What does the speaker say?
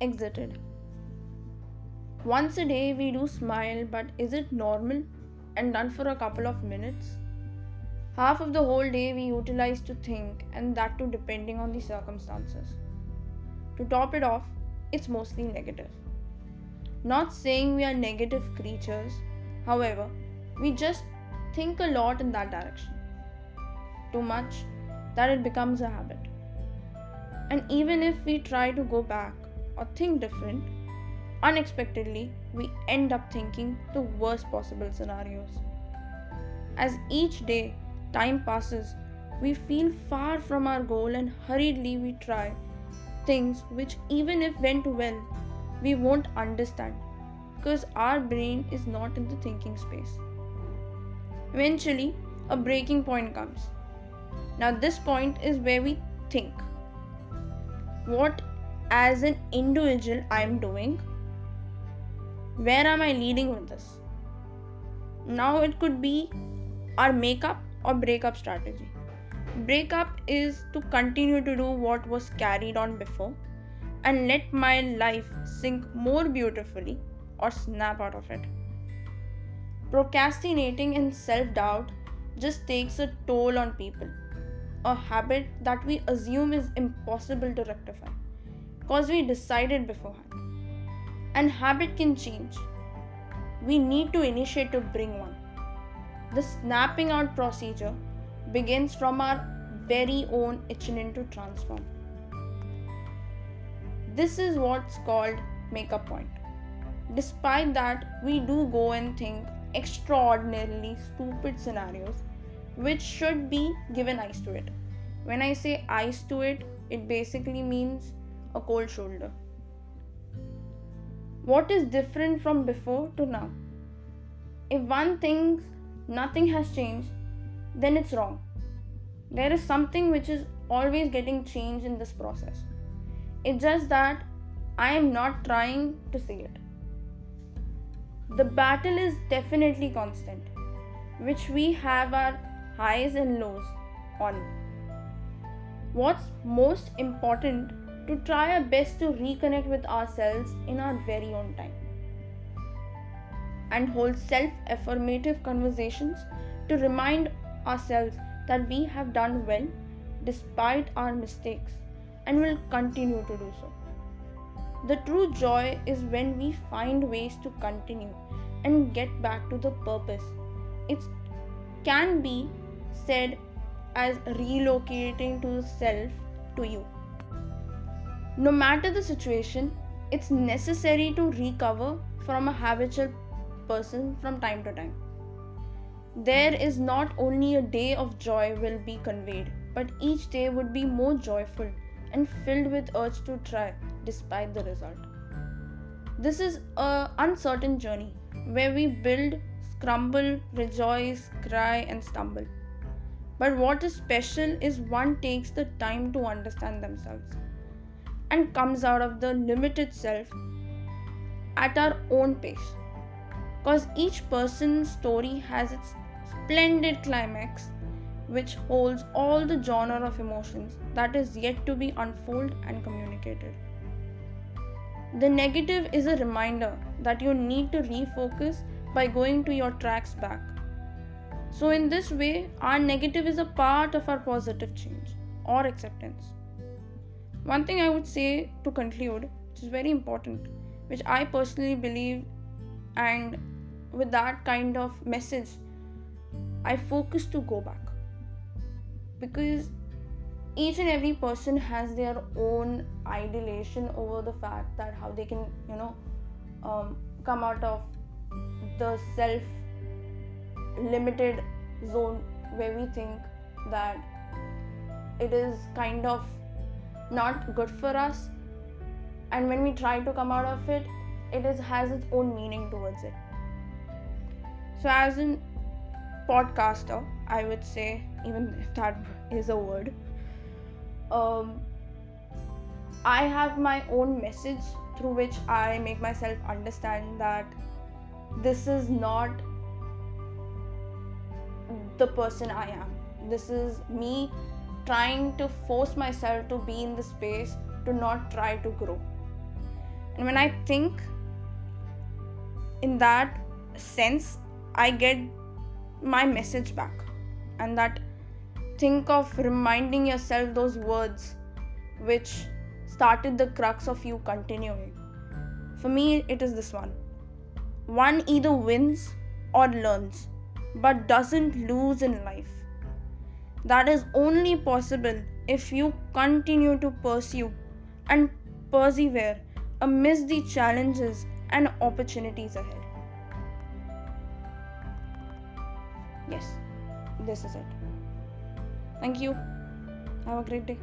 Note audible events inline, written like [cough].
Exited. Once a day we do smile, but is it normal and done for a couple of minutes? Half of the whole day we utilize to think, and that too depending on the circumstances. To top it off, it's mostly negative. Not saying we are negative creatures, however, we just think a lot in that direction. Too much that it becomes a habit. And even if we try to go back or think different, unexpectedly we end up thinking the worst possible scenarios. As each day time passes, we feel far from our goal and hurriedly we try things which, even if went well, we won't understand because our brain is not in the thinking space. Eventually, a breaking point comes. Now, this point is where we think what, as an individual, I am doing, where am I leading with this? Now, it could be our makeup or breakup strategy. Breakup is to continue to do what was carried on before and let my life sink more beautifully or snap out of it. Procrastinating and self doubt just takes a toll on people, a habit that we assume is impossible to rectify because we decided beforehand. And habit can change. We need to initiate to bring one. The snapping out procedure begins from our very own itching to transform. This is what's called make a point. Despite that, we do go and think extraordinarily stupid scenarios which should be given ice to it. When I say ice to it, it basically means a cold shoulder. What is different from before to now? If one thinks nothing has changed, then it's wrong. There is something which is always getting changed in this process. It's just that I am not trying to see it. The battle is definitely constant, which we have our highs and lows on. What's most important to try our best to reconnect with ourselves in our very own time and hold self affirmative conversations to remind ourselves that we have done well despite our mistakes and will continue to do so. The true joy is when we find ways to continue and get back to the purpose. It can be said as relocating to self to you. No matter the situation, it's necessary to recover from a habitual person from time to time. There is not only a day of joy will be conveyed, but each day would be more joyful and filled with urge to try despite the result. This is a uncertain journey where we build, scramble, rejoice, cry and stumble. But what is special is one takes the time to understand themselves and comes out of the limited self at our own pace. Because each person's story has its splendid climax which holds all the genre of emotions that is yet to be unfolded and communicated. The negative is a reminder that you need to refocus by going to your tracks back. So, in this way, our negative is a part of our positive change or acceptance. One thing I would say to conclude, which is very important, which I personally believe, and with that kind of message, I focus to go back because each and every person has their own ideation over the fact that how they can you know um, come out of the self limited zone where we think that it is kind of not good for us. And when we try to come out of it it is has its own meaning towards it. So as a podcaster i would say even if that [laughs] is a word um, i have my own message through which i make myself understand that this is not the person i am this is me trying to force myself to be in the space to not try to grow. And when I think in that sense, I get my message back. And that think of reminding yourself those words which started the crux of you continuing. For me, it is this one one either wins or learns, but doesn't lose in life. That is only possible if you continue to pursue and persevere amidst the challenges and opportunities ahead. Yes, this is it. Thank you. Have a great day.